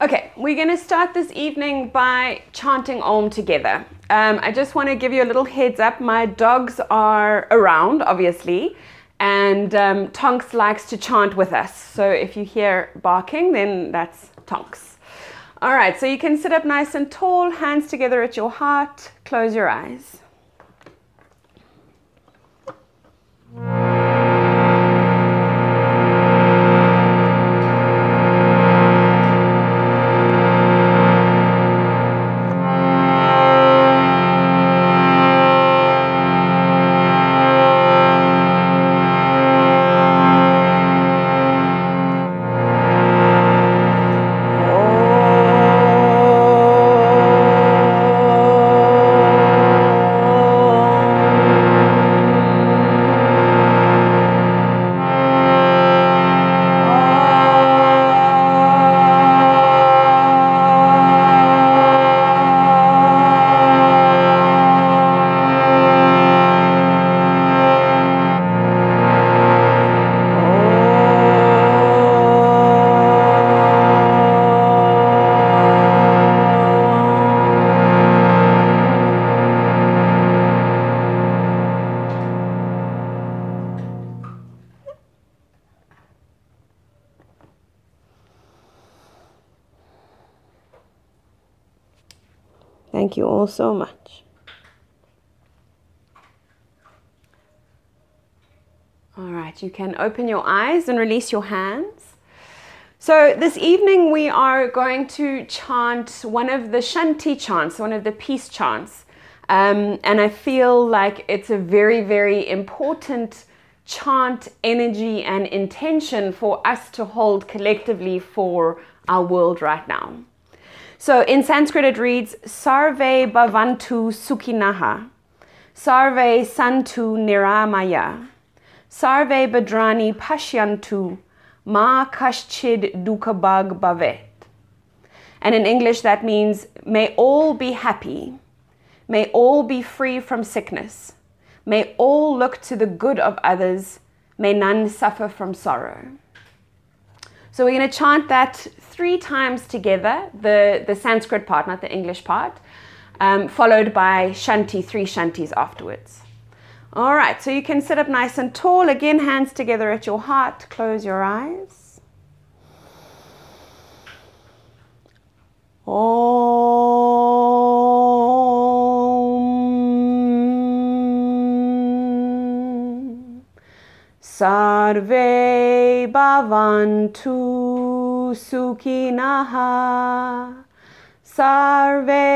Okay, we're going to start this evening by chanting Om together. Um, I just want to give you a little heads up. My dogs are around, obviously, and um, Tonks likes to chant with us. So if you hear barking, then that's Tonks. All right, so you can sit up nice and tall, hands together at your heart, close your eyes. So much. All right, you can open your eyes and release your hands. So, this evening we are going to chant one of the Shanti chants, one of the peace chants. Um, and I feel like it's a very, very important chant, energy, and intention for us to hold collectively for our world right now. So in Sanskrit it reads Sarve Bhavantu Sukhinaha, Sarve Santu Niramaya, Sarve Badrani Pashyantu, Ma Kashchid Dukabag Bhavet. And in English that means may all be happy, may all be free from sickness, may all look to the good of others, may none suffer from sorrow. So we're going to chant that three times together, the, the Sanskrit part, not the English part, um, followed by Shanti, three Shantis afterwards. All right, so you can sit up nice and tall. Again, hands together at your heart. Close your eyes. Om. Sarve bhavantu sukhinaha sarve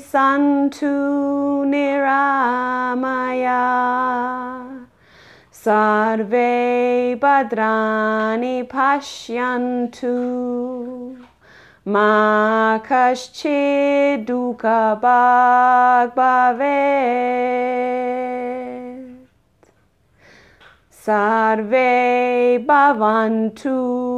santu niramaya sarve badrani pashyantu ma kaschidukha bhavet Sarve bhavantu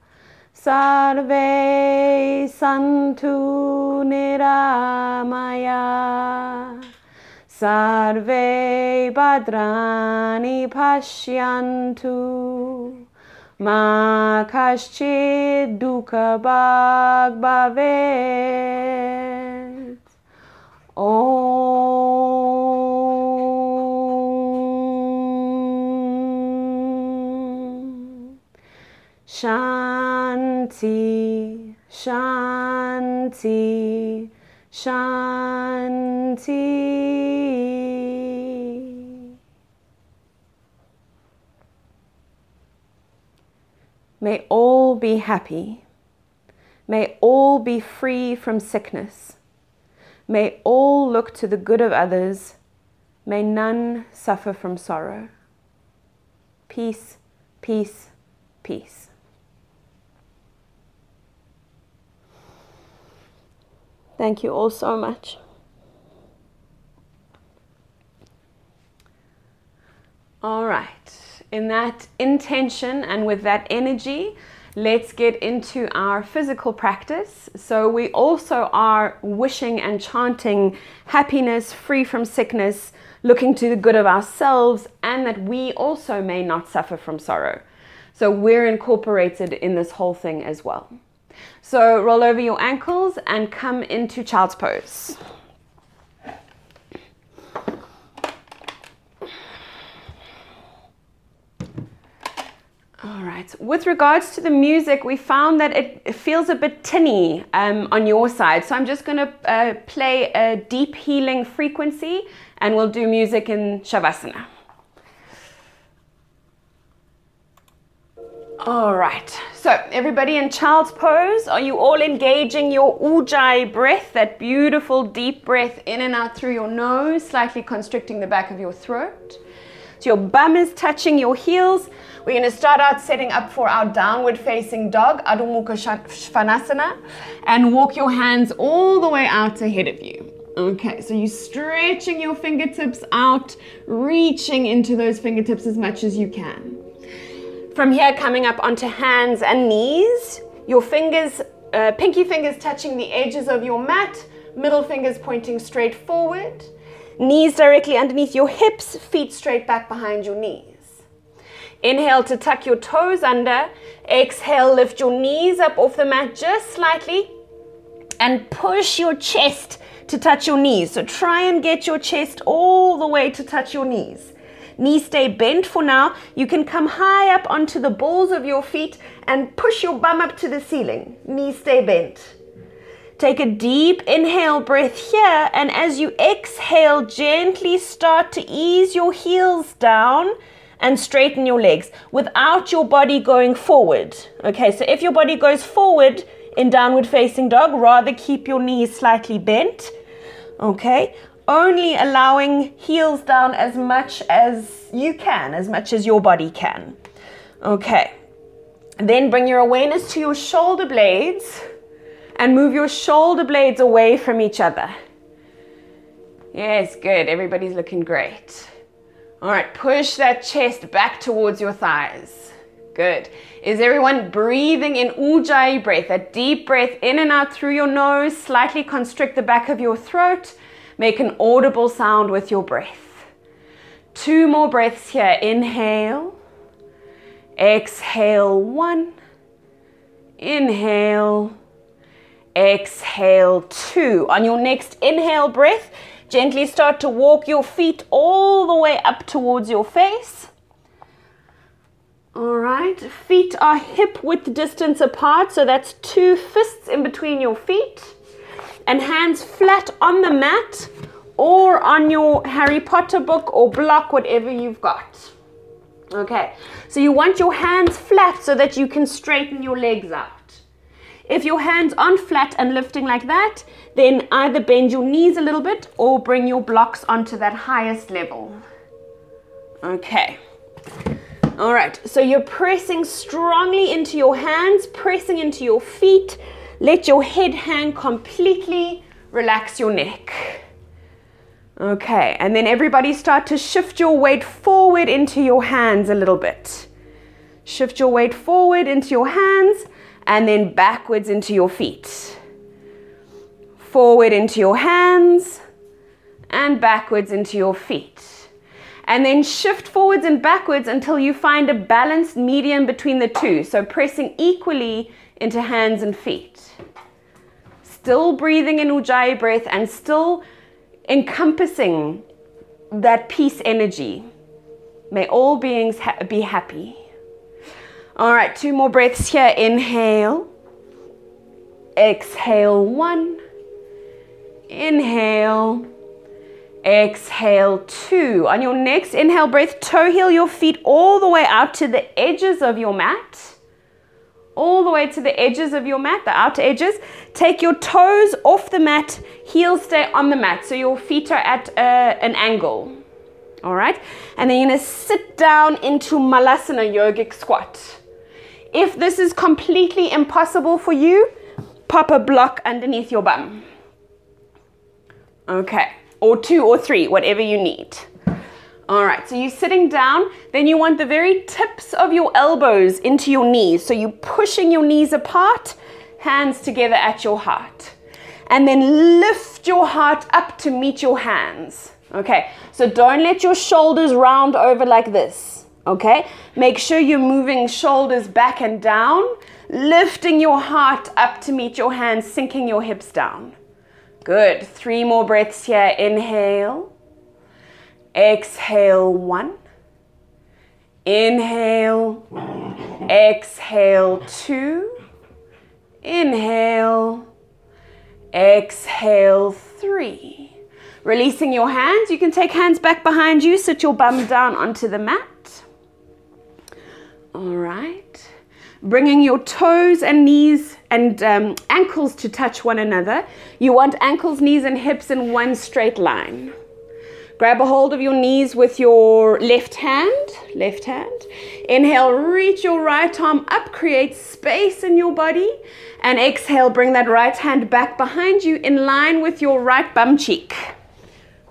सर्वे सन्तु निरामया। सर्वे भद्राणि पश्यन्तु। मा कश्चित् दुःखभाग् भवेत्। ॐ Shanti, Shanti, Shanti. May all be happy. May all be free from sickness. May all look to the good of others. May none suffer from sorrow. Peace, peace, peace. Thank you all so much. All right. In that intention and with that energy, let's get into our physical practice. So, we also are wishing and chanting happiness, free from sickness, looking to the good of ourselves, and that we also may not suffer from sorrow. So, we're incorporated in this whole thing as well. So, roll over your ankles and come into child's pose. All right. With regards to the music, we found that it, feels a bit tinny um, on your side. So I'm just going to uh, play a deep healing frequency and we'll do music in Shavasana. All right. So everybody in child's pose, are you all engaging your ujjayi breath, that beautiful deep breath in and out through your nose, slightly constricting the back of your throat? So your bum is touching your heels. We're going to start out setting up for our downward facing dog, Adho Mukha Svanasana, and walk your hands all the way out ahead of you. Okay, so you're stretching your fingertips out, reaching into those fingertips as much as you can. From here, coming up onto hands and knees, your fingers, uh, pinky fingers touching the edges of your mat, middle fingers pointing straight forward. Knees directly underneath your hips, feet straight back behind your knees. Inhale to tuck your toes under. Exhale, lift your knees up off the mat just slightly and push your chest to touch your knees. So try and get your chest all the way to touch your knees. Knees stay bent for now. You can come high up onto the balls of your feet and push your bum up to the ceiling. Knees stay bent. Take a deep inhale breath here, and as you exhale, gently start to ease your heels down and straighten your legs without your body going forward. Okay, so if your body goes forward in downward facing dog, rather keep your knees slightly bent. Okay, only allowing heels down as much as you can, as much as your body can. Okay, then bring your awareness to your shoulder blades and move your shoulder blades away from each other. Yes, good. Everybody's looking great. All right, push that chest back towards your thighs. Good. Is everyone breathing in ujjayi breath? A deep breath in and out through your nose, slightly constrict the back of your throat. Make an audible sound with your breath. Two more breaths here. Inhale. Exhale. One. Inhale. Exhale two. On your next inhale breath, gently start to walk your feet all the way up towards your face. All right, feet are hip width distance apart, so that's two fists in between your feet, and hands flat on the mat or on your Harry Potter book or block, whatever you've got. Okay, so you want your hands flat so that you can straighten your legs out. If your hands aren't flat and lifting like that, then either bend your knees a little bit or bring your blocks onto that highest level. Okay. All right, so you're pressing strongly into your hands, pressing into your feet. Let your head hang completely, relax your neck. Okay, and then everybody start to shift your weight forward into your hands a little bit. Shift your weight forward into your hands and then backwards into your feet. Forward into your hands and backwards into your feet. And then shift forwards and backwards until you find a balanced medium between the two. So pressing equally into hands and feet. Still breathing in Ujjayi breath and still encompassing that peace energy. May all beings ha- be happy. All right, two more breaths here. Inhale. Exhale, one. Inhale. Exhale, two. On your next inhale breath, toe heel your feet all the way out to the edges of your mat. All the way to the edges of your mat, the outer edges. Take your toes off the mat, heels stay on the mat. So your feet are at uh, an angle. All right? And then you're to sit down into Malasana yogic squat. If this is completely impossible for you, pop a block underneath your bum. Okay, or two or three, whatever you need. All right, so you're sitting down, then you want the very tips of your elbows into your knees. So you're pushing your knees apart, hands together at your heart. And then lift your heart up to meet your hands. Okay, so don't let your shoulders round over like this. Okay, make sure you're moving shoulders back and down, lifting your heart up to meet your hands, sinking your hips down. Good. Three more breaths here. Inhale. Exhale. One. Inhale. Exhale. Two. Inhale. Exhale. Three. Releasing your hands. You can take hands back behind you. Sit your bum down onto the mat. All right bringing your toes and knees and um, ankles to touch one another. You want ankles, knees, and hips in one straight line. Grab a hold of your knees with your left hand, left hand. Inhale, reach your right arm up, create space in your body. And exhale, bring that right hand back behind you in line with your right bum cheek.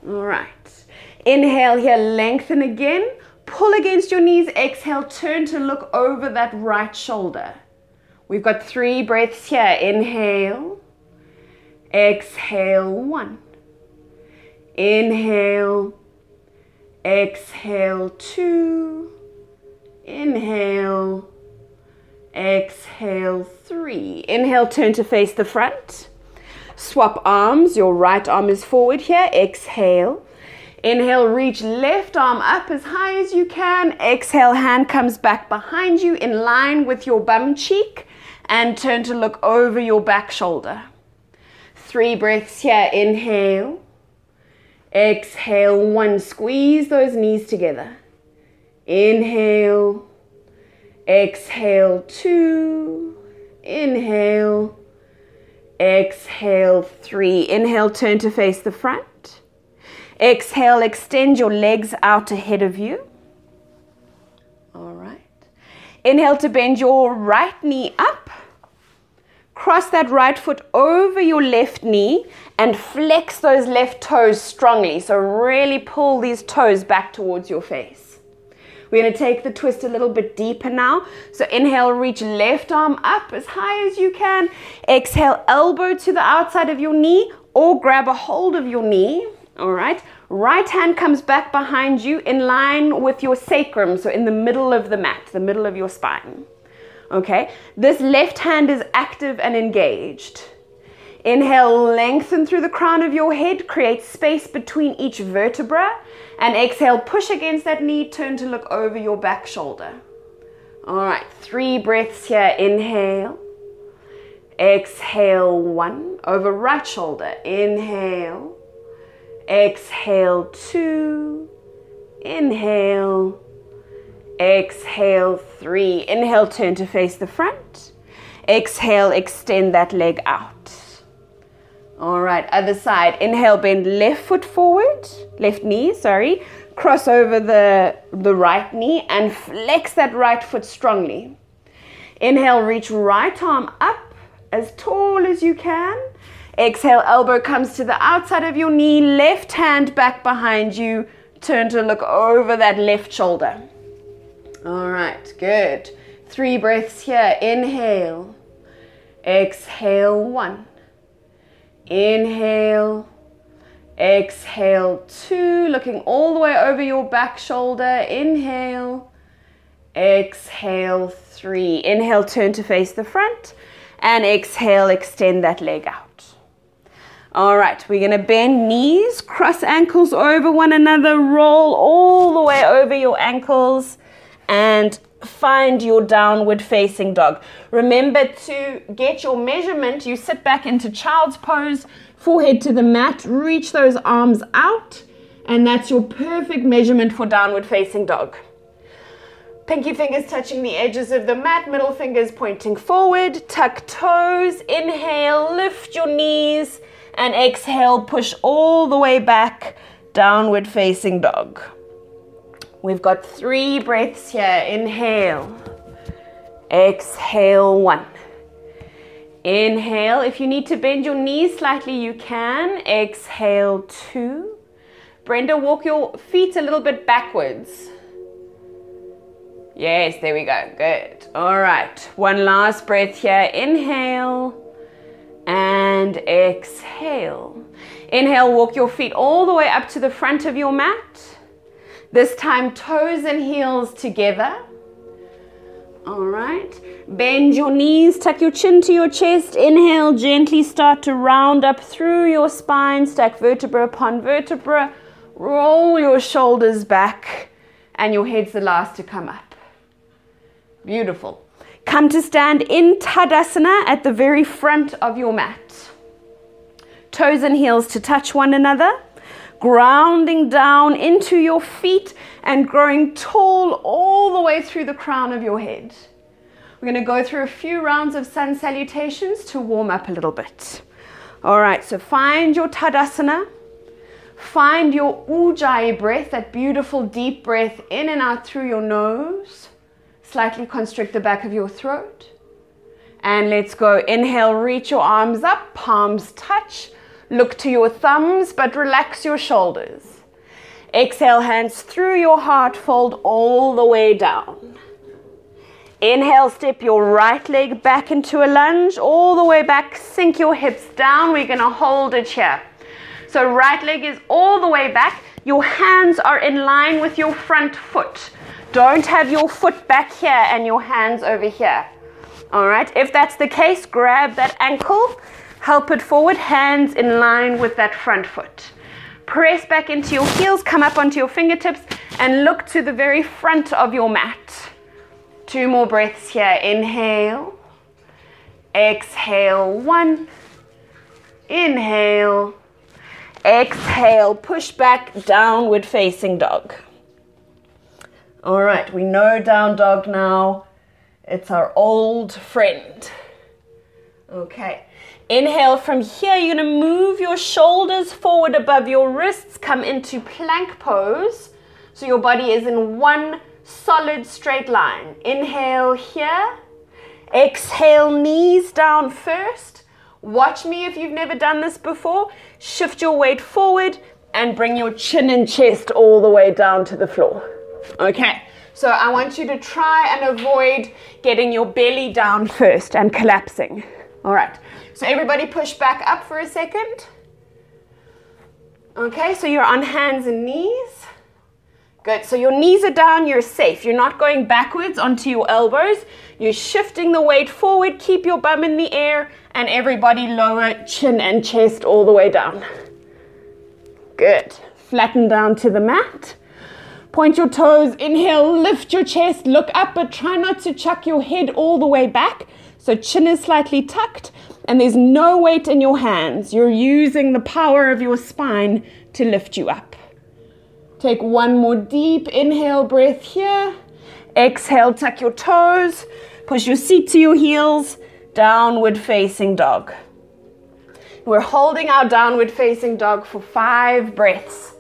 All right. Inhale here, lengthen again. Pull against your knees, exhale, turn to look over that right shoulder. We've got three breaths here. Inhale, exhale, one. Inhale, exhale, two. Inhale, exhale, three. Inhale, turn to face the front. Swap arms. Your right arm is forward here. Exhale. Inhale, reach left arm up as high as you can. Exhale, hand comes back behind you in line with your bum cheek and turn to look over your back shoulder. Three breaths here. Inhale. Exhale, one. Squeeze those knees together. Inhale. Exhale, two. Inhale. Exhale, three. Inhale, turn to face the front. Exhale, extend your legs out ahead of you. All right. Inhale to bend your right knee up. Cross that right foot over your left knee and flex those left toes strongly. So, really pull these toes back towards your face. We're going to take the twist a little bit deeper now. So, inhale, reach left arm up as high as you can. Exhale, elbow to the outside of your knee or grab a hold of your knee all right. Right hand comes back behind you in line with your sacrum, so in the middle of the mat, the middle of your spine. Okay. This left hand is active and engaged. Inhale, lengthen through the crown of your head, create space between each vertebra, and exhale, push against that knee, turn to look over your back shoulder. All right, three breaths here. Inhale, exhale, one over right shoulder. Inhale, Exhale, two. Inhale. Exhale, three. Inhale, turn to face the front. Exhale, extend that leg out. All right, other side. Inhale, bend left foot forward, left knee, sorry. Cross over the, the right knee and flex that right foot strongly. Inhale, reach right arm up as tall as you can. Exhale, elbow comes to the outside of your knee, left hand back behind you. Turn to look over that left shoulder. All right, good. Three breaths here. Inhale. Exhale, one. Inhale. Exhale, two. Looking all the way over your back shoulder. Inhale. Exhale, three. Inhale, turn to face the front. And exhale, extend that leg out. All right, we're going to bend knees, cross ankles over one another, roll all the way over your ankles, and find your downward facing dog. Remember to get your measurement. You sit back into child's pose, forehead to the mat, reach those arms out, and that's your perfect measurement for downward facing dog. Pinky fingers touching the edges of the mat, middle fingers pointing forward, tuck toes, inhale, lift your knees and exhale, push all the way back, downward facing dog. We've got three breaths here. Inhale, exhale, one. Inhale. If you need to bend your knees slightly, you can. Exhale, two. Brenda, walk your feet a little bit backwards. Yes, there we go. Good. All right. One last breath here. Inhale and exhale. Inhale, walk your feet all the way up to the front of your mat. This time, toes and heels together. All right. Bend your knees, tuck your chin to your chest. Inhale, gently start to round up through your spine, stack vertebra upon vertebra. Roll your shoulders back, and your head's the last to come up. Beautiful. Come to stand in Tadasana at the very front of your mat. Toes and heels to touch one another, grounding down into your feet and growing tall all the way through the crown of your head. We're going to go through a few rounds of sun salutations to warm up a little bit. All right, so find your Tadasana. Find your Ujjayi breath, that beautiful deep breath in and out through your nose. Slightly constrict the back of your throat. And let's go. Inhale, reach your arms up, palms touch. Look to your thumbs, but relax your shoulders. Exhale, hands through your heart, fold all the way down. Inhale, step your right leg back into a lunge, all the way back, sink your hips down. We're going to hold it here. So, right leg is all the way back. Your hands are in line with your front foot. Don't have your foot back here and your hands over here. All right, if that's the case, grab that ankle, help it forward, hands in line with that front foot. Press back into your heels, come up onto your fingertips, and look to the very front of your mat. Two more breaths here. Inhale, exhale, one, inhale, exhale, push back, downward facing dog. All right, we know down dog now. It's our old friend. Okay. Inhale from here. You're to move your shoulders forward above your wrists. Come into plank pose. So your body is in one solid straight line. Inhale here. Exhale, knees down first. Watch me if you've never done this before. Shift your weight forward and bring your chin and chest all the way down to the floor. Okay, so I want you to try and avoid getting your belly down first and collapsing. All right, so everybody push back up for a second. Okay, so you're on hands and knees. Good, so your knees are down, you're safe. You're not going backwards onto your elbows. You're shifting the weight forward, keep your bum in the air, and everybody lower chin and chest all the way down. Good, flatten down to the mat. Point your toes, inhale, lift your chest, look up, but try not to chuck your head all the way back. So chin is slightly tucked and there's no weight in your hands. You're using the power of your spine to lift you up. Take one more deep inhale breath here. Exhale, tuck your toes, push your seat to your heels, downward facing dog. We're holding our downward facing dog for five breaths.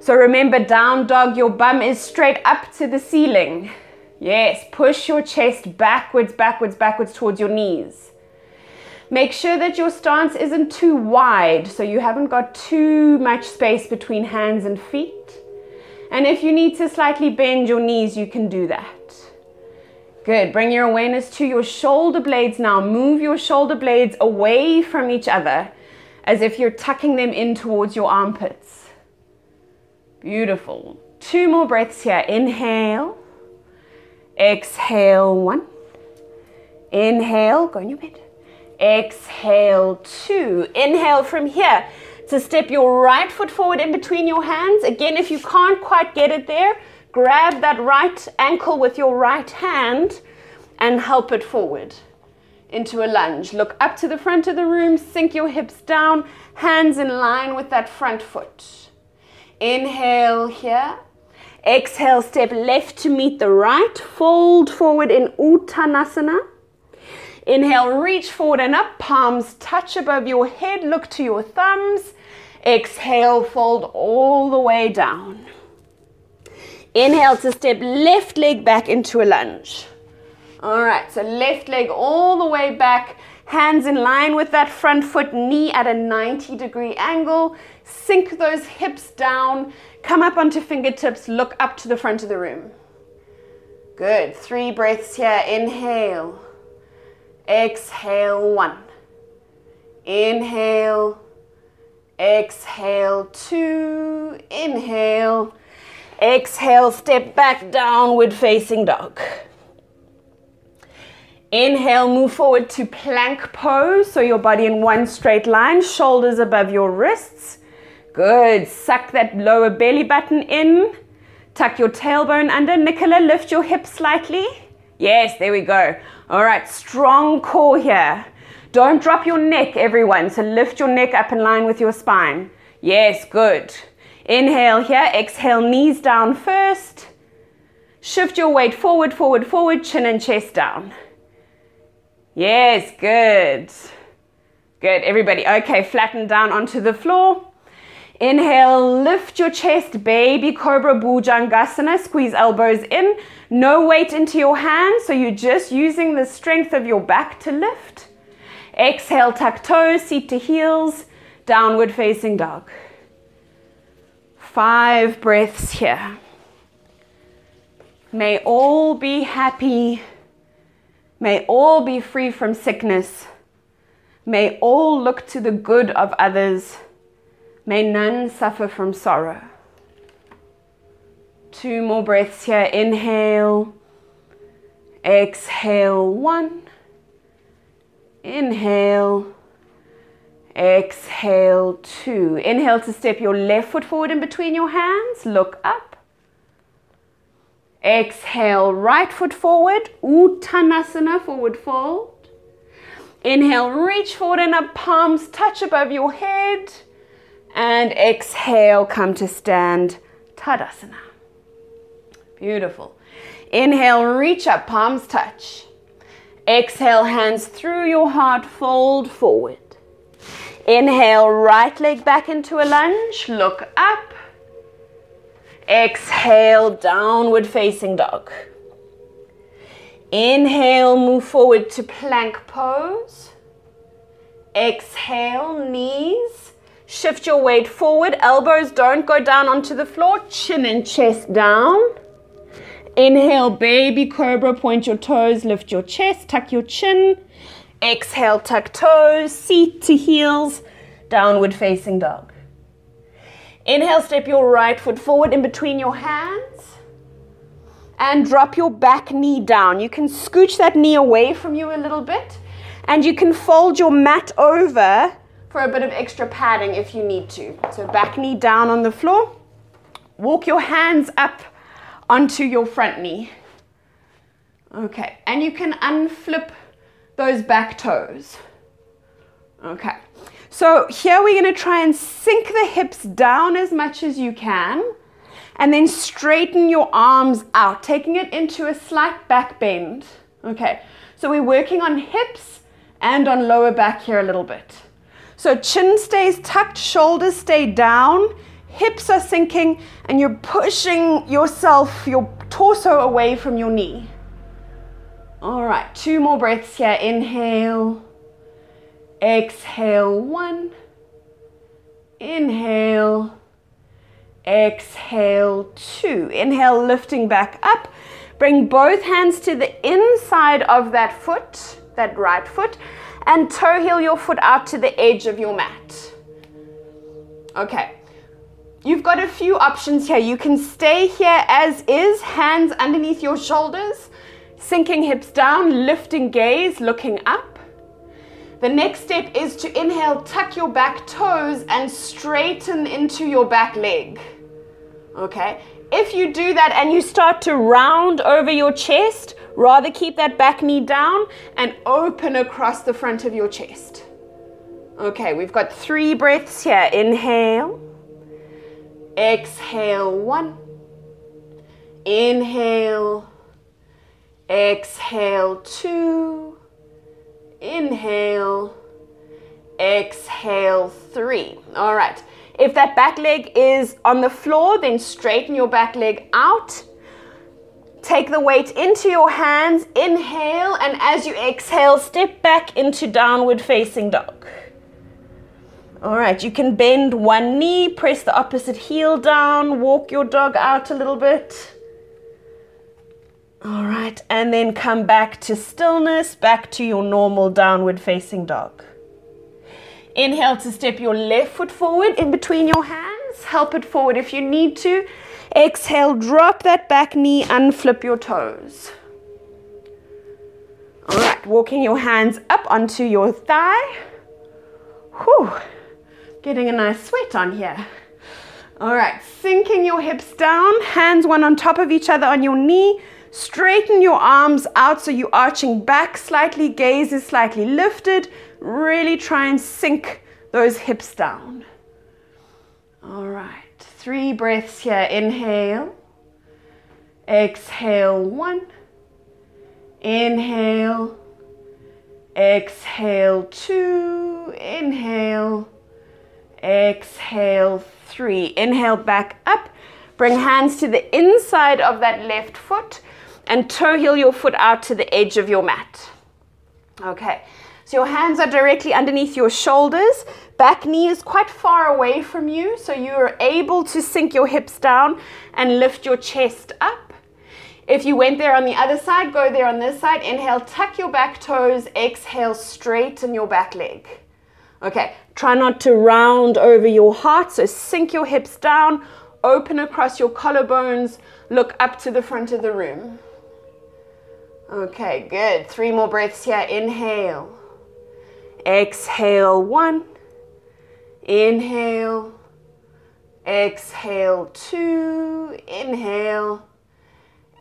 So remember, down dog, your bum is straight up to the ceiling. Yes, push your chest backwards, backwards, backwards towards your knees. Make sure that your stance isn't too wide, so you haven't got too much space between hands and feet. And if you need to slightly bend your knees, you can do that. Good. Bring your awareness to your shoulder blades now. Move your shoulder blades away from each other as if you're tucking them in towards your armpits. Beautiful. Two more breaths here. Inhale. Exhale. One. Inhale. Go in your bed. Exhale. Two. Inhale from here. So step your right foot forward in between your hands. Again, if you can't quite get it there, grab that right ankle with your right hand and help it forward into a lunge. Look up to the front of the room, sink your hips down, hands in line with that front foot. Inhale here. Exhale, step left to meet the right. Fold forward in Uttanasana. Inhale, reach forward and up. Palms touch above your head. Look to your thumbs. Exhale, fold all the way down. Inhale to step left leg back into a lunge. All right, so left leg all the way back, Hands in line with that front foot, knee at a 90 degree angle. Sink those hips down. Come up onto fingertips. Look up to the front of the room. Good. Three breaths here. Inhale. Exhale. One. Inhale. Exhale. Two. Inhale. Exhale. Step back. Downward facing dog. Inhale, move forward to plank pose. So your body in one straight line, shoulders above your wrists. Good. Suck that lower belly button in. Tuck your tailbone under. Nicola, lift your hips slightly. Yes, there we go. All right, strong core here. Don't drop your neck, everyone. So lift your neck up in line with your spine. Yes, good. Inhale here. Exhale, knees down first. Shift your weight forward, forward, forward, chin and chest down. Yes, good. Good, everybody. Okay, flatten down onto the floor. Inhale, lift your chest, baby cobra bhujangasana. Squeeze elbows in. No weight into your hands, so you're just using the strength of your back to lift. Exhale, tuck toes, seat to heels, downward facing dog. Five breaths here. May all be happy May all be free from sickness. May all look to the good of others. May none suffer from sorrow. Two more breaths here. Inhale. Exhale. One. Inhale. Exhale. Two. Inhale to step your left foot forward in between your hands. Look up. Exhale, right foot forward, Uttanasana, forward fold. Inhale, reach forward and up, palms touch above your head. And exhale, come to stand, Tadasana. Beautiful. Inhale, reach up, palms touch. Exhale, hands through your heart, fold forward. Inhale, right leg back into a lunge, look up. Exhale, downward facing dog. Inhale, move forward to plank pose. Exhale, knees. Shift your weight forward. Elbows don't go down onto the floor. Chin and chest down. Inhale, baby cobra. Point your toes, lift your chest, tuck your chin. Exhale, tuck toes, seat to heels, downward facing dog. Inhale, step your right foot forward in between your hands and drop your back knee down. You can scooch that knee away from you a little bit and you can fold your mat over for a bit of extra padding if you need to. So, back knee down on the floor. Walk your hands up onto your front knee. Okay, and you can unflip those back toes. Okay. So here we're going to try and sink the hips down as much as you can and then straighten your arms out, taking it into a slight back bend. Okay, so we're working on hips and on lower back here a little bit. So chin stays tucked, shoulders stay down, hips are sinking, and you're pushing yourself, your torso away from your knee. All right, two more breaths here. Inhale. Exhale, one. Inhale. Exhale, two. Inhale, lifting back up. Bring both hands to the inside of that foot, that right foot, and toe heel your foot out to the edge of your mat. Okay. You've got a few options here. You can stay here as is, hands underneath your shoulders, sinking hips down, lifting gaze, looking up. The next step is to inhale, tuck your back toes and straighten into your back leg. Okay? If you do that and you start to round over your chest, rather keep that back knee down and open across the front of your chest. Okay, we've got three breaths here. Inhale. Exhale, one. Inhale. Exhale, two. Inhale. Exhale, three. All right. If that back leg is on the floor, then straighten your back leg out. Take the weight into your hands, inhale, and as you exhale, step back into downward facing dog. All right, you can bend one knee, press the opposite heel down, walk your dog out a little bit. All right, and then come back to stillness, back to your normal downward facing dog. Inhale to step your left foot forward in between your hands. Help it forward if you need to. Exhale, drop that back knee, unflip your toes. All right, walking your hands up onto your thigh. Whew, getting a nice sweat on here. All right, sinking your hips down, hands one on top of each other on your knee. Straighten your arms out so you're arching back slightly, gaze is slightly lifted. Really try and sink those hips down. All right, three breaths here. Inhale, exhale, one. Inhale, exhale, two. Inhale, exhale, three. Inhale back up. Bring hands to the inside of that left foot and toe heel your foot out to the edge of your mat. Okay, so your hands are directly underneath your shoulders. Back knee is quite far away from you, so you're able to sink your hips down and lift your chest up. If you went there on the other side, go there on this side. Inhale, tuck your back toes. Exhale, straighten your back leg. Okay, try not to round over your heart, so sink your hips down, open across your collarbones, look up to the front of the room. Okay, good. Three more breaths here. Inhale. Exhale, one. Inhale. Exhale, two. Inhale.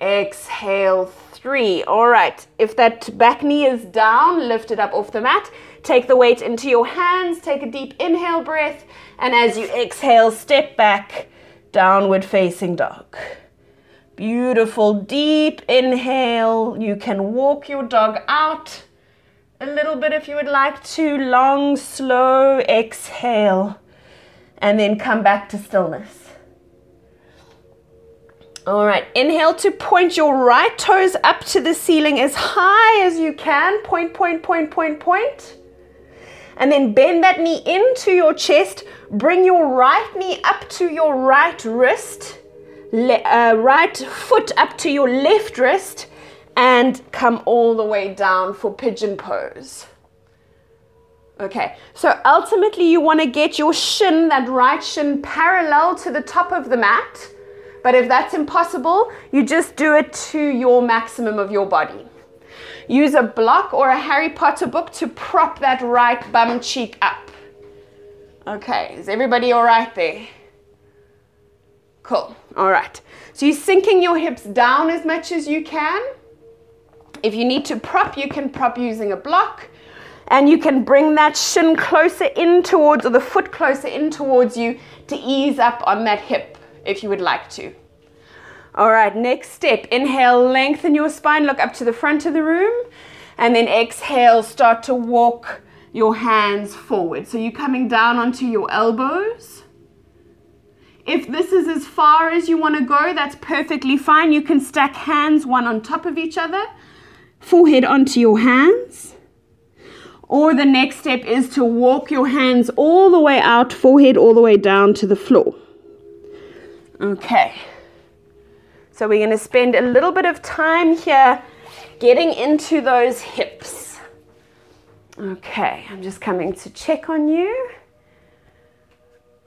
Exhale, three. All right. If that back knee is down, lift it up off the mat. Take the weight into your hands. Take a deep inhale breath. And as you exhale, step back, downward facing dog. Beautiful deep inhale. You can walk your dog out a little bit if you would like to. Long, slow exhale. And then come back to stillness. All right, inhale to point your right toes up to the ceiling as high as you can. Point, point, point, point, point. And then bend that knee into your chest. Bring your right knee up to your right wrist le- uh, right foot up to your left wrist and come all the way down for pigeon pose. Okay, so ultimately you want to get your shin, that right shin, parallel to the top of the mat. But if that's impossible, you just do it to your maximum of your body. Use a block or a Harry Potter book to prop that right bum cheek up. Okay, is everybody all right there? Cool. All right. So you're sinking your hips down as much as you can. If you need to prop, you can prop using a block. And you can bring that shin closer in towards, or the foot closer in towards you to ease up on that hip if you would like to. All right, next step. Inhale, lengthen your spine, look up to the front of the room. And then exhale, start to walk your hands forward. So you're coming down onto your elbows. If this is as far as you want to go, that's perfectly fine. You can stack hands one on top of each other, forehead onto your hands. Or the next step is to walk your hands all the way out, forehead all the way down to the floor. Okay. So we're going to spend a little bit of time here getting into those hips. Okay, I'm just coming to check on you.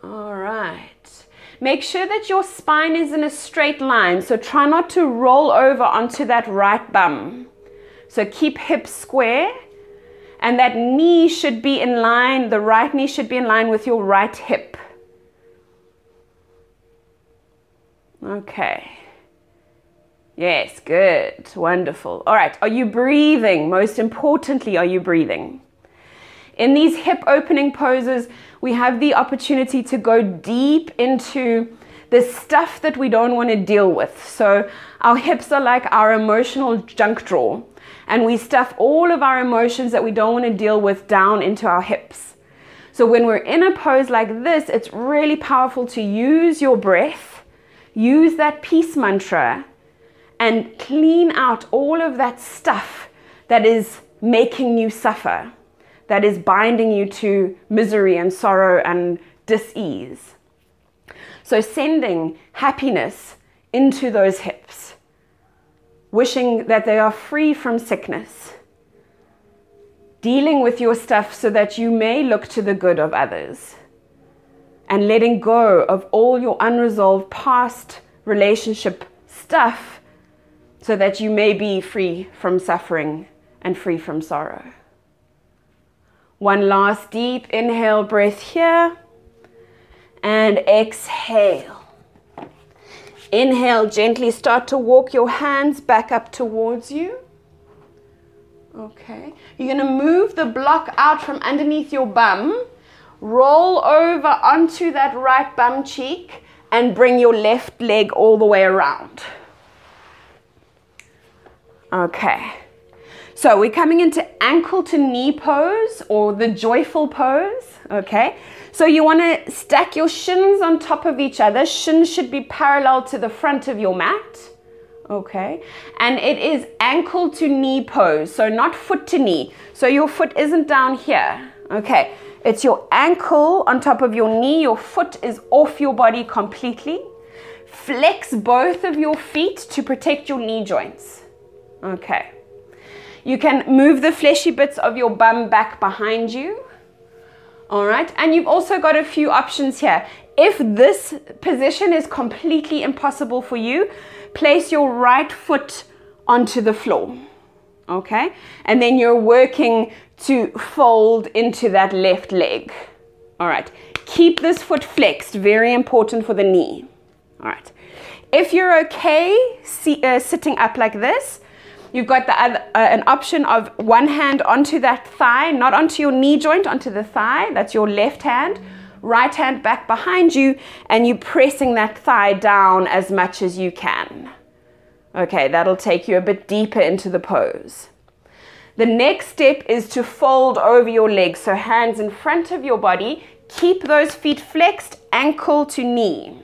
All right. Make sure that your spine is in a straight line. So try not to roll over onto that right bum. So keep hips square. And that knee should be in line, the right knee should be in line with your right hip. Okay. Yes, good. Wonderful. All right. Are you breathing? Most importantly, are you breathing? In these hip opening poses, we have the opportunity to go deep into the stuff that we don't want to deal with. So, our hips are like our emotional junk drawer, and we stuff all of our emotions that we don't want to deal with down into our hips. So, when we're in a pose like this, it's really powerful to use your breath, use that peace mantra, and clean out all of that stuff that is making you suffer, that is binding you to misery and sorrow and dis-ease. So sending happiness into those hips, wishing that they are free from sickness, dealing with your stuff so that you may look to the good of others, and letting go of all your unresolved past relationship stuff so that you may be free from suffering and free from sorrow. One last deep inhale breath here and exhale. Inhale, gently start to walk your hands back up towards you. Okay. You're going to move the block out from underneath your bum, roll over onto that right bum cheek, and bring your left leg all the way around. Okay. So we're coming into ankle to knee pose or the joyful pose. Okay. So you want to stack your shins on top of each other. Shins should be parallel to the front of your mat. Okay. And it is ankle to knee pose. So not foot to knee. So your foot isn't down here. Okay. It's your ankle on top of your knee. Your foot is off your body completely. Flex both of your feet to protect your knee joints. Okay. You can move the fleshy bits of your bum back behind you. All right. And you've also got a few options here. If this position is completely impossible for you, place your right foot onto the floor. Okay. And then you're working to fold into that left leg. All right. Keep this foot flexed, very important for the knee. All right. If you're okay see, uh, sitting up like this, you've got the other, uh, an option of one hand onto that thigh, not onto your knee joint, onto the thigh. That's your left hand. Right hand back behind you, and you pressing that thigh down as much as you can. Okay, that'll take you a bit deeper into the pose. The next step is to fold over your legs, so hands in front of your body. Keep those feet flexed, ankle to knee.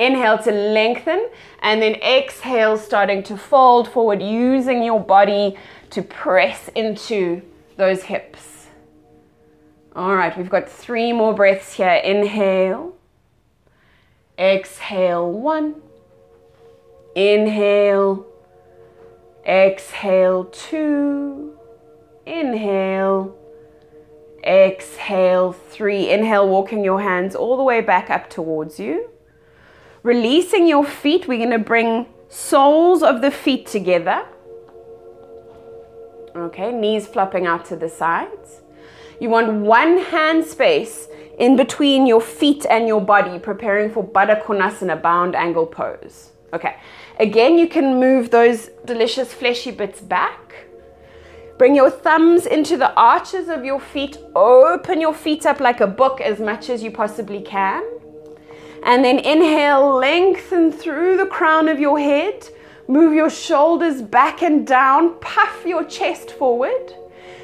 Inhale to lengthen and then exhale, starting to fold forward, using your body to press into those hips. All right, we've got three more breaths here. Inhale, exhale, one, inhale, exhale, two, inhale, exhale, three. Inhale, walking your hands all the way back up towards you. Releasing your feet, we're going to bring soles of the feet together. Okay, knees flopping out to the sides. You want one hand space in between your feet and your body, preparing for Baddha Konasana, bound angle pose. Okay, again, you can move those delicious fleshy bits back. Bring your thumbs into the arches of your feet. Open your feet up like a book as much as you possibly can. And then inhale, lengthen through the crown of your head. Move your shoulders back and down. Puff your chest forward.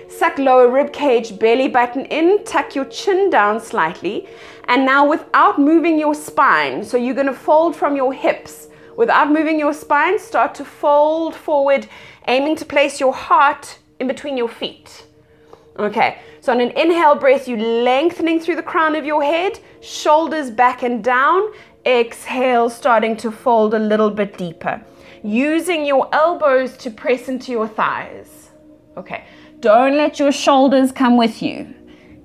Suck lower rib cage, belly button in. Tuck your chin down slightly. And now, without moving your spine, so you're going to fold from your hips. Without moving your spine, start to fold forward, aiming to place your heart in between your feet. Okay, so on an inhale breath, you lengthening through the crown of your head shoulders back and down. Exhale, starting to fold a little bit deeper. Using your elbows to press into your thighs. Okay, don't let your shoulders come with you.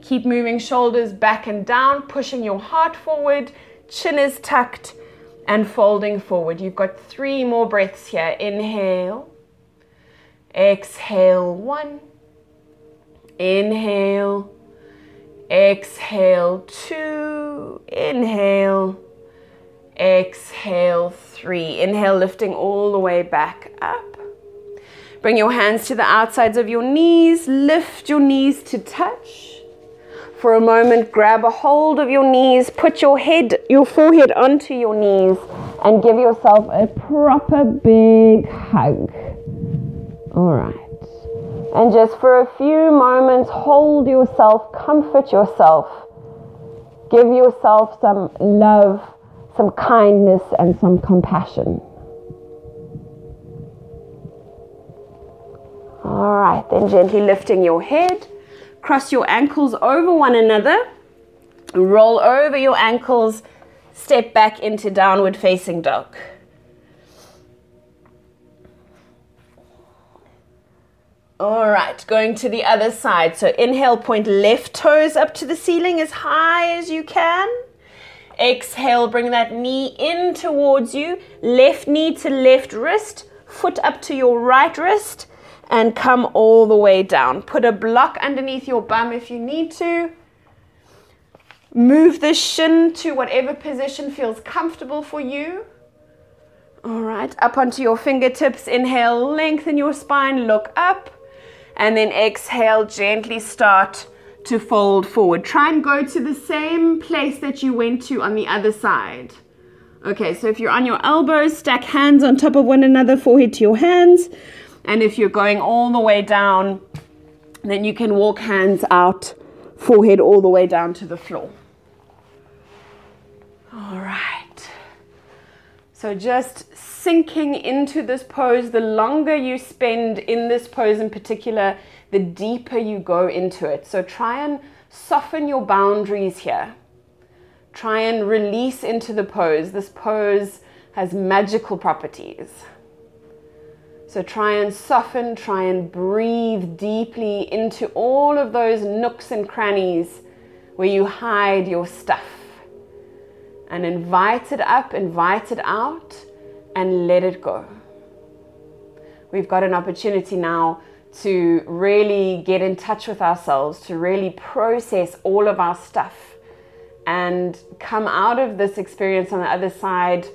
Keep moving shoulders back and down, pushing your heart forward. Chin is tucked and folding forward. You've got three more breaths here. Inhale. Exhale. One. Inhale. Exhale, two. Inhale. Exhale, three. Inhale, lifting all the way back up. Bring your hands to the outsides of your knees. Lift your knees to touch. For a moment, grab a hold of your knees. Put your head, your forehead onto your knees and give yourself a proper big hug. All right. And just for a few moments, hold yourself, comfort yourself, give yourself some love, some kindness, and some compassion. All right, then gently lifting your head, cross your ankles over one another, roll over your ankles, step back into downward facing dog. All right, going to the other side. So inhale, point left toes up to the ceiling as high as you can. Exhale, bring that knee in towards you. Left knee to left wrist, foot up to your right wrist, and come all the way down. Put a block underneath your bum if you need to. Move the shin to whatever position feels comfortable for you. All right, up onto your fingertips. Inhale, lengthen your spine, look up and then exhale, gently start to fold forward. Try and go to the same place that you went to on the other side. Okay, so if you're on your elbows, stack hands on top of one another, forehead to your hands. And if you're going all the way down, then you can walk hands out, forehead all the way down to the floor. All right. So just sinking into this pose, the longer you spend in this pose in particular, the deeper you go into it. So try and soften your boundaries here. Try and release into the pose. This pose has magical properties. So try and soften, try and breathe deeply into all of those nooks and crannies where you hide your stuff. And invite it up, invite it out and let it go. We've got an opportunity now to really get in touch with ourselves, to really process all of our stuff and come out of this experience on the other side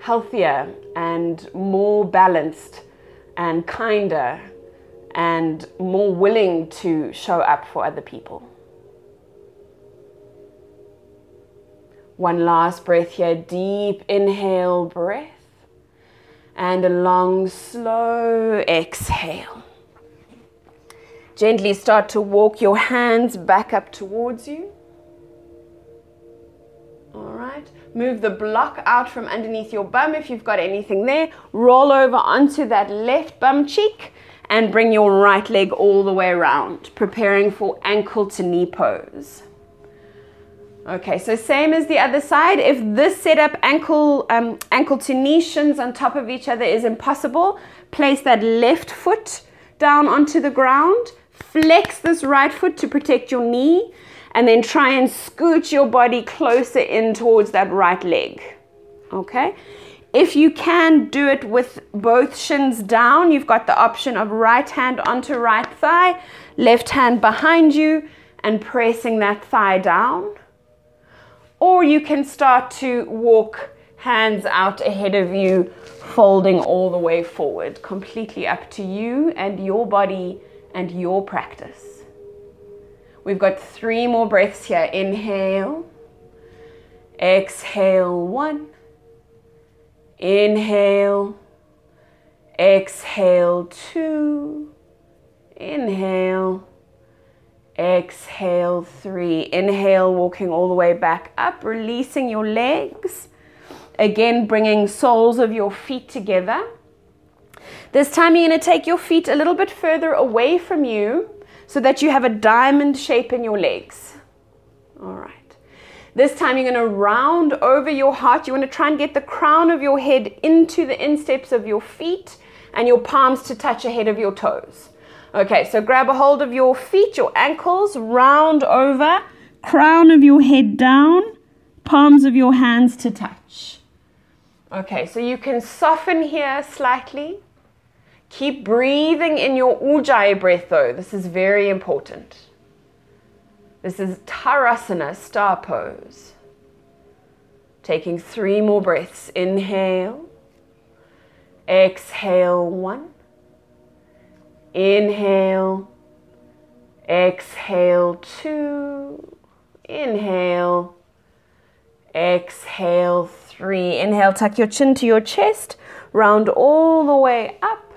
healthier and more balanced and kinder and more willing to show up for other people. One last breath here, deep inhale breath and a long, slow exhale. Gently start to walk your hands back up towards you. All right. Move the block out from underneath your bum if you've got anything there. Roll over onto that left bum cheek and bring your right leg all the way around, preparing for ankle to knee pose. Okay, so same as the other side. If this setup ankle um, ankle to knee shins on top of each other is impossible, place that left foot down onto the ground. Flex this right foot to protect your knee, and then try and scoot your body closer in towards that right leg. Okay. If you can do it with both shins down, you've got the option of right hand onto right thigh, left hand behind you, and pressing that thigh down or you can start to walk hands out ahead of you, folding all the way forward. Completely up to you and your body and your practice. We've got three more breaths here. Inhale, exhale, one. Inhale, exhale, two. Inhale, Exhale, three. Inhale, walking all the way back up, releasing your legs. Again, bringing soles of your feet together. This time, you're going to take your feet a little bit further away from you so that you have a diamond shape in your legs. All right. This time, you're going to round over your heart. You want to try and get the crown of your head into the insteps of your feet and your palms to touch ahead of your toes. Okay, so grab a hold of your feet, your ankles, round over, crown of your head down, palms of your hands to touch. Okay, so you can soften here slightly. Keep breathing in your ujjayi breath though. This is very important. This is Tarasana, star pose. Taking three more breaths. Inhale. Exhale, one. Inhale, exhale two, inhale, exhale three. Inhale, tuck your chin to your chest, round all the way up.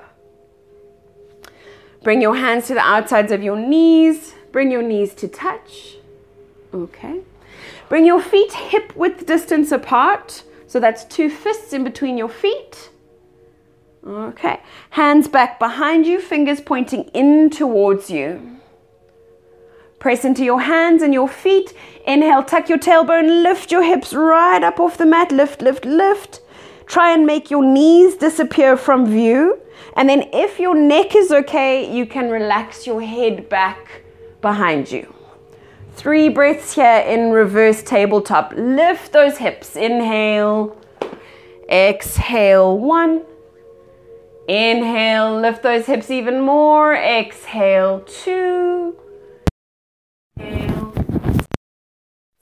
Bring your hands to the outsides of your knees, bring your knees to touch. Okay. Bring your feet hip width distance apart. So that's two fists in between your feet. Okay. Hands back behind you, fingers pointing in towards you. Press into your hands and your feet. Inhale, tuck your tailbone, lift your hips right up off the mat. Lift, lift, lift. Try and make your knees disappear from view. And then, if your neck is okay, you can relax your head back behind you. Three breaths here in reverse tabletop. Lift those hips. Inhale. Exhale. One. Inhale. Lift those hips even more. Exhale. Two. Inhale.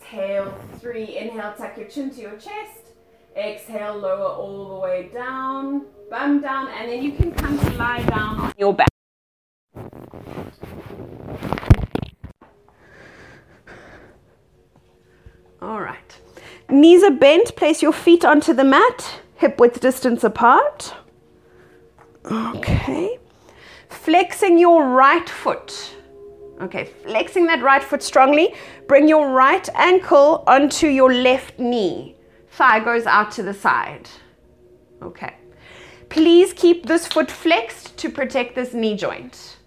Exhale. Three. Inhale. Tuck your chin to your chest. Exhale. Lower all the way down. Bum down. And then you can come to lie down on your back. All right. Knees are bent. Place your feet onto the mat, hip width distance apart. Okay. Flexing your right foot. Okay, flexing that right foot strongly. Bring your right ankle onto your left knee. Thigh goes out to the side. Okay. Please keep this foot flexed to protect this knee joint.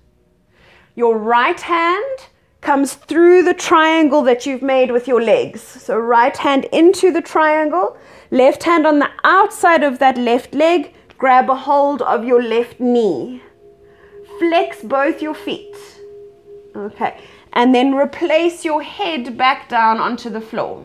Your right hand comes through the triangle that you've made with your legs. So, right hand into the triangle, left hand on the outside of that left leg, grab a hold of your left knee. Flex both your feet. Okay, and then replace your head back down onto the floor.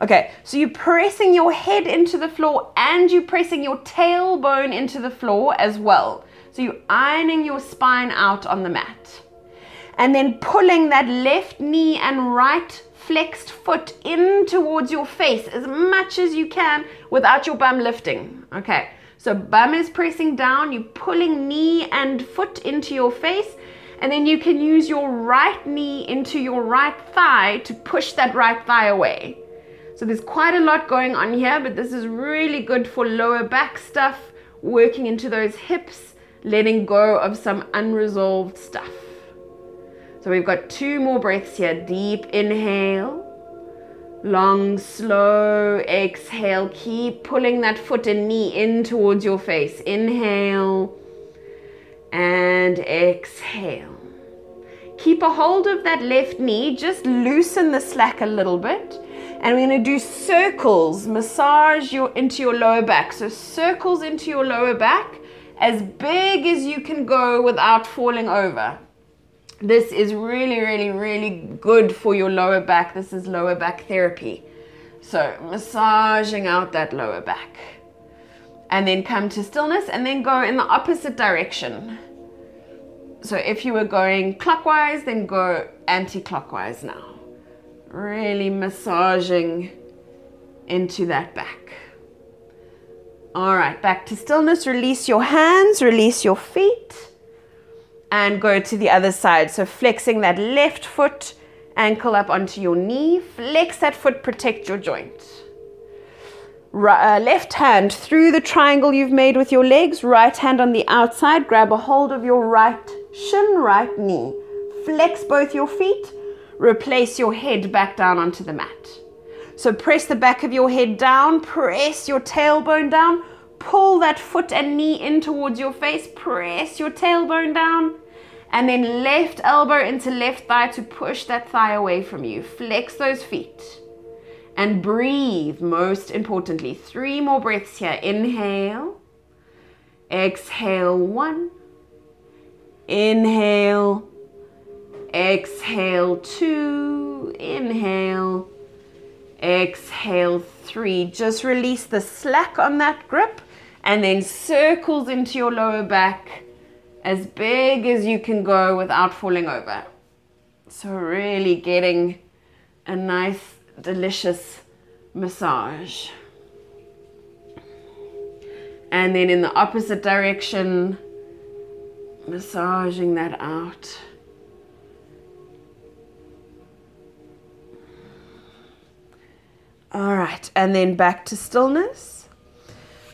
Okay, so you're pressing your head into the floor and you're pressing your tailbone into the floor as well. So you're ironing your spine out on the mat and then pulling that left knee and right flexed foot in towards your face as much as you can without your bum lifting. Okay, so bum is pressing down, you're pulling knee and foot into your face, and then you can use your right knee into your right thigh to push that right thigh away. So there's quite a lot going on here, but this is really good for lower back stuff, working into those hips, letting go of some unresolved stuff. So we've got two more breaths here. Deep inhale. Long, slow exhale. Keep pulling that foot and knee in towards your face. Inhale and exhale. Keep a hold of that left knee. Just loosen the slack a little bit. And we're going to do circles, massage your into your lower back. So circles into your lower back as big as you can go without falling over. This is really, really, really good for your lower back. This is lower back therapy. So, massaging out that lower back. And then come to stillness and then go in the opposite direction. So, if you were going clockwise, then go anti clockwise now. Really massaging into that back. All right, back to stillness. Release your hands, release your feet and go to the other side. So flexing that left foot, ankle up onto your knee, flex that foot, protect your joint. Right, uh, left hand through the triangle you've made with your legs, right hand on the outside, grab a hold of your right shin, right knee. Flex both your feet, replace your head back down onto the mat. So press the back of your head down, press your tailbone down, pull that foot and knee in towards your face, press your tailbone down, and then left elbow into left thigh to push that thigh away from you. Flex those feet and breathe, most importantly. Three more breaths here. Inhale, exhale, one, inhale, exhale, two, inhale, exhale, three. Just release the slack on that grip and then circles into your lower back as big as you can go without falling over. So, really getting a nice, delicious massage. And then in the opposite direction, massaging that out. All right, and then back to stillness.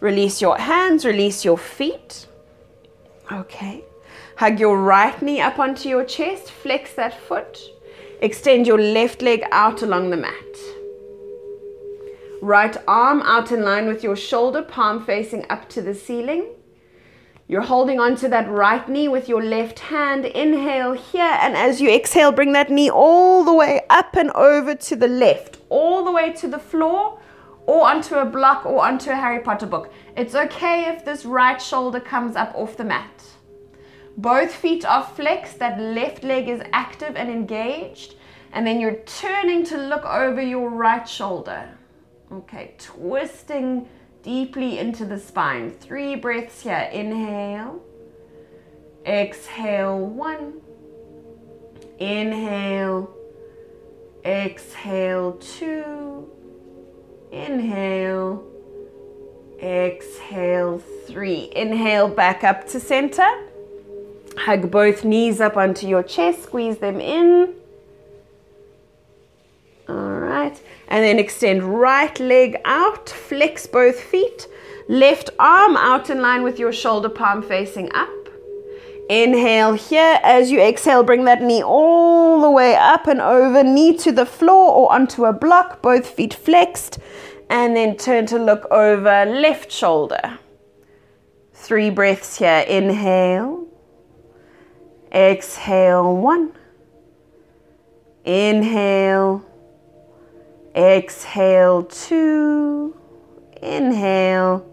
Release your hands, release your feet. Okay. Hug your right knee up onto your chest, flex that foot. Extend your left leg out along the mat. Right arm out in line with your shoulder, palm facing up to the ceiling. You're holding onto that right knee with your left hand. Inhale here, and as you exhale, bring that knee all the way up and over to the left, all the way to the floor, or onto a block or onto a Harry Potter book. It's okay if this right shoulder comes up off the mat. Both feet are flexed, that left leg is active and engaged, and then you're turning to look over your right shoulder. Okay, twisting deeply into the spine. Three breaths here. Inhale. Exhale. One. Inhale. Exhale. Two. Inhale. Exhale. Three. Inhale back up to center. Hug both knees up onto your chest. Squeeze them in. All right. And then extend right leg out, flex both feet, left arm out in line with your shoulder palm facing up. Inhale here. As you exhale, bring that knee all the way up and over, knee to the floor or onto a block, both feet flexed. And then turn to look over left shoulder. Three breaths here. Inhale. Exhale. One. Inhale. Exhale two. Inhale.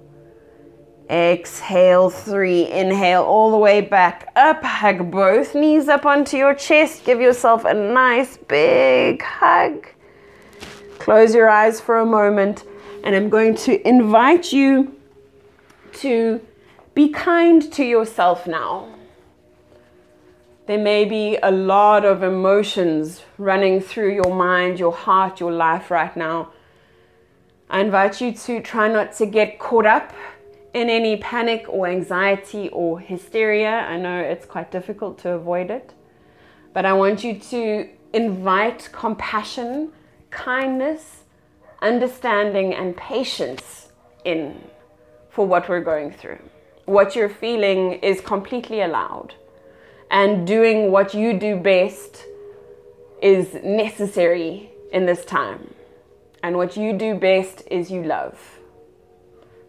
Exhale three. Inhale all the way back up. Hug both knees up onto your chest. Give yourself a nice big hug. Close your eyes for a moment, and I'm going to invite you to be kind to yourself now. There may be a lot of emotions running through your mind, your heart, your life right now. I invite you to try not to get caught up in any panic or anxiety or hysteria. I know it's quite difficult to avoid it, but I want you to invite compassion, kindness, understanding, and patience in for what we're going through. What you're feeling is completely allowed and doing what you do best is necessary in this time. And what you do best is you love.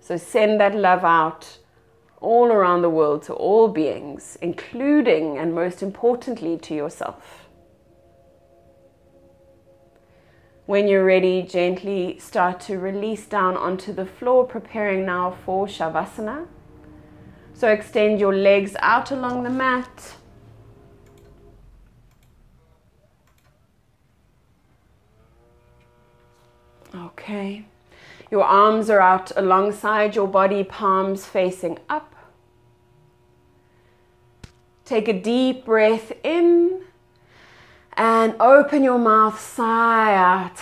So send that love out all around the world to all beings, including and most importantly to yourself. When you're ready, gently start to release down onto the floor, preparing now for Shavasana. So extend your legs out along the mat Okay. Your arms are out alongside your body, palms facing up. Take a deep breath in and open your mouth, sigh out.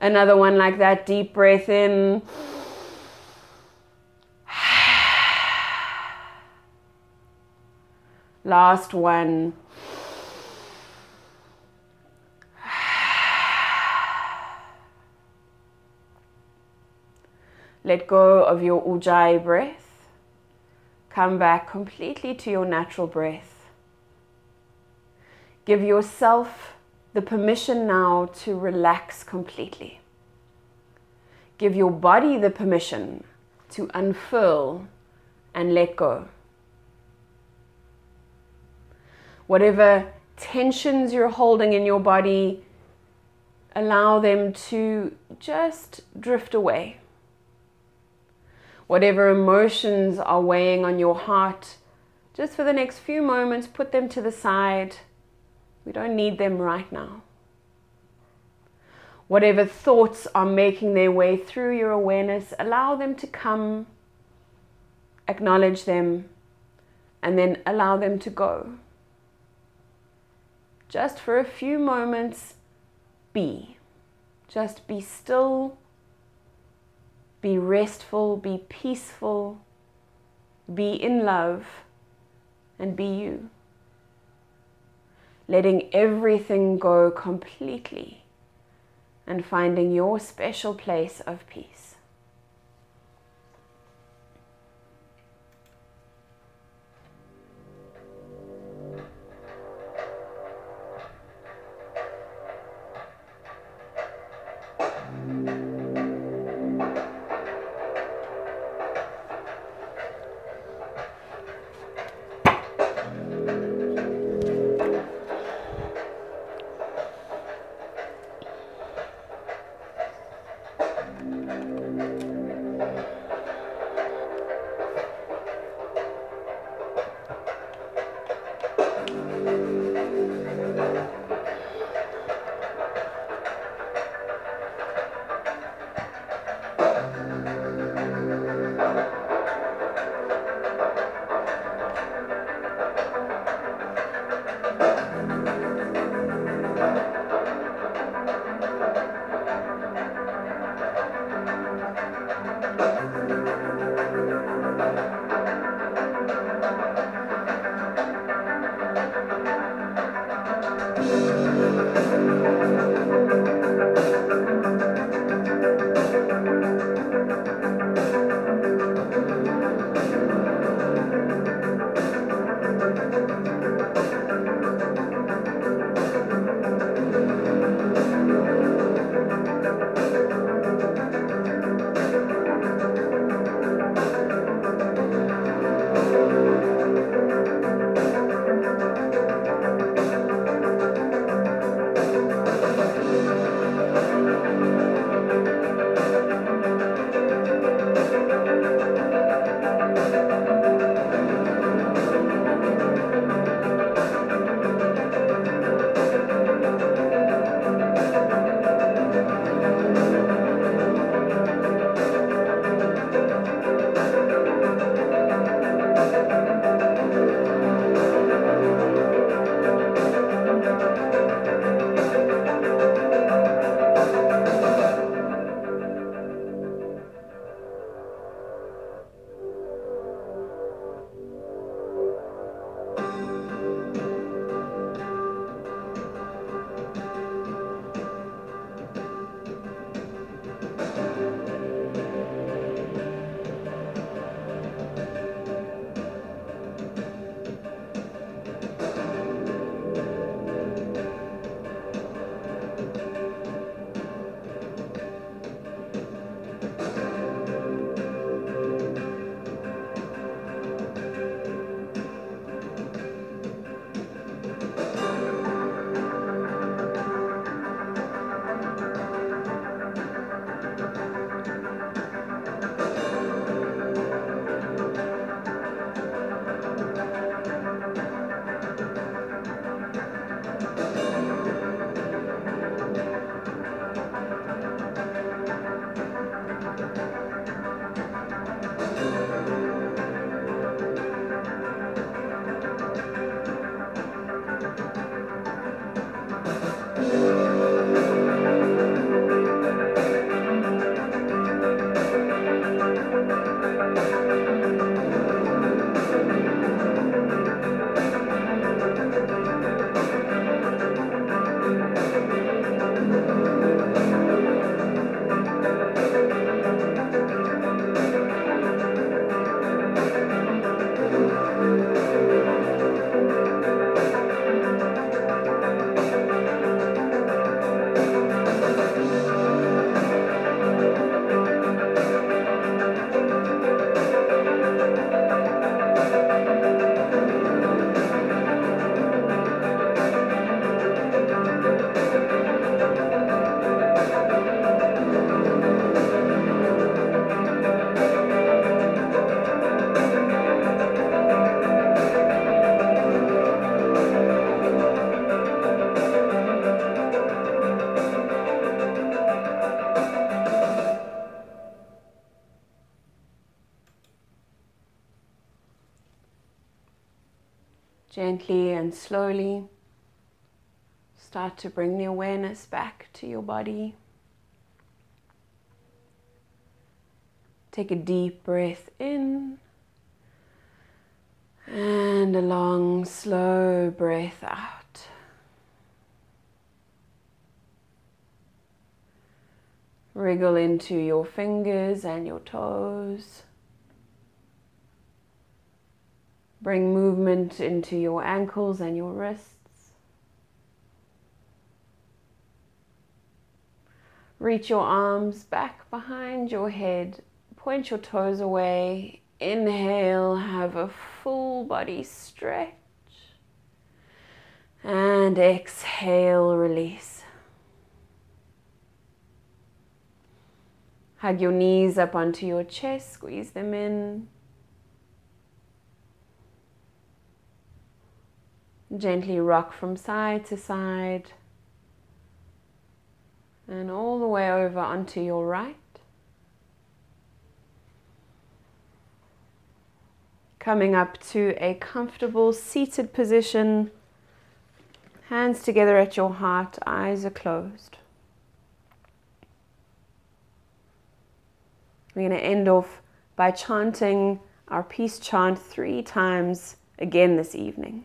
Another one like that, deep breath in. Last one. Let go of your ujjayi breath. Come back completely to your natural breath. Give yourself the permission now to relax completely. Give your body the permission to unfurl and let go. Whatever tensions you're holding in your body, allow them to just drift away whatever emotions are weighing on your heart, just for the next few moments, put them to the side. We don't need them right now. Whatever thoughts are making their way through your awareness, allow them to come, acknowledge them, and then allow them to go. Just for a few moments, be. Just be still be restful, be peaceful, be in love, and be you. Letting everything go completely and finding your special place of peace. Gently and slowly start to bring the awareness back to your body. Take a deep breath in and a long, slow breath out. Wriggle into your fingers and your toes. Bring movement into your ankles and your wrists. Reach your arms back behind your head. Point your toes away. Inhale, have a full body stretch. And exhale, release. Hug your knees up onto your chest, squeeze them in. Gently rock from side to side and all the way over onto your right. Coming up to a comfortable seated position, hands together at your heart, eyes are closed. We're going to end off by chanting our peace chant three times again this evening.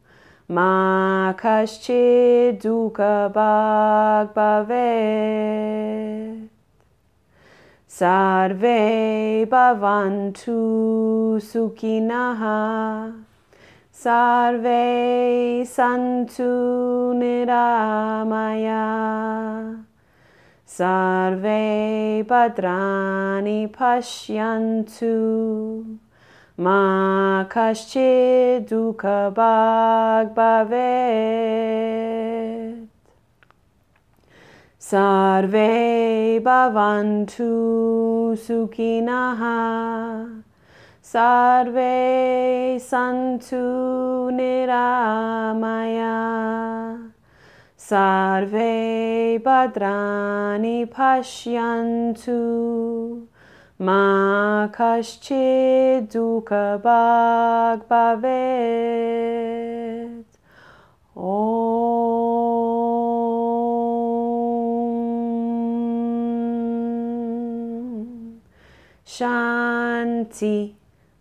मा कश्चिदुःखभाग्भवे सर्वे भवन्तु सुखिनः। सर्वे सन्तु निरामया। सर्वे भद्राणि पश्यन्तु। मा कश्चित् दुःख भवेत् सर्वे भवन्तु सुखिनः सर्वे सन्तु निरामया सर्वे भद्राणि पश्यन्तु Ma Dukkha Bhavet Om Shanti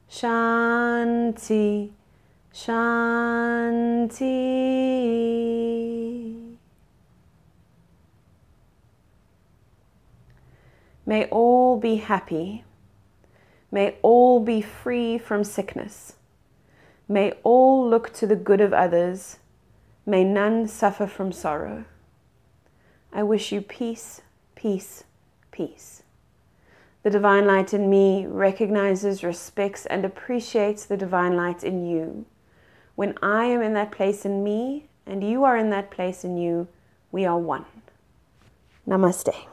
Shanti Shanti May all be happy. May all be free from sickness. May all look to the good of others. May none suffer from sorrow. I wish you peace, peace, peace. The divine light in me recognizes, respects, and appreciates the divine light in you. When I am in that place in me and you are in that place in you, we are one. Namaste.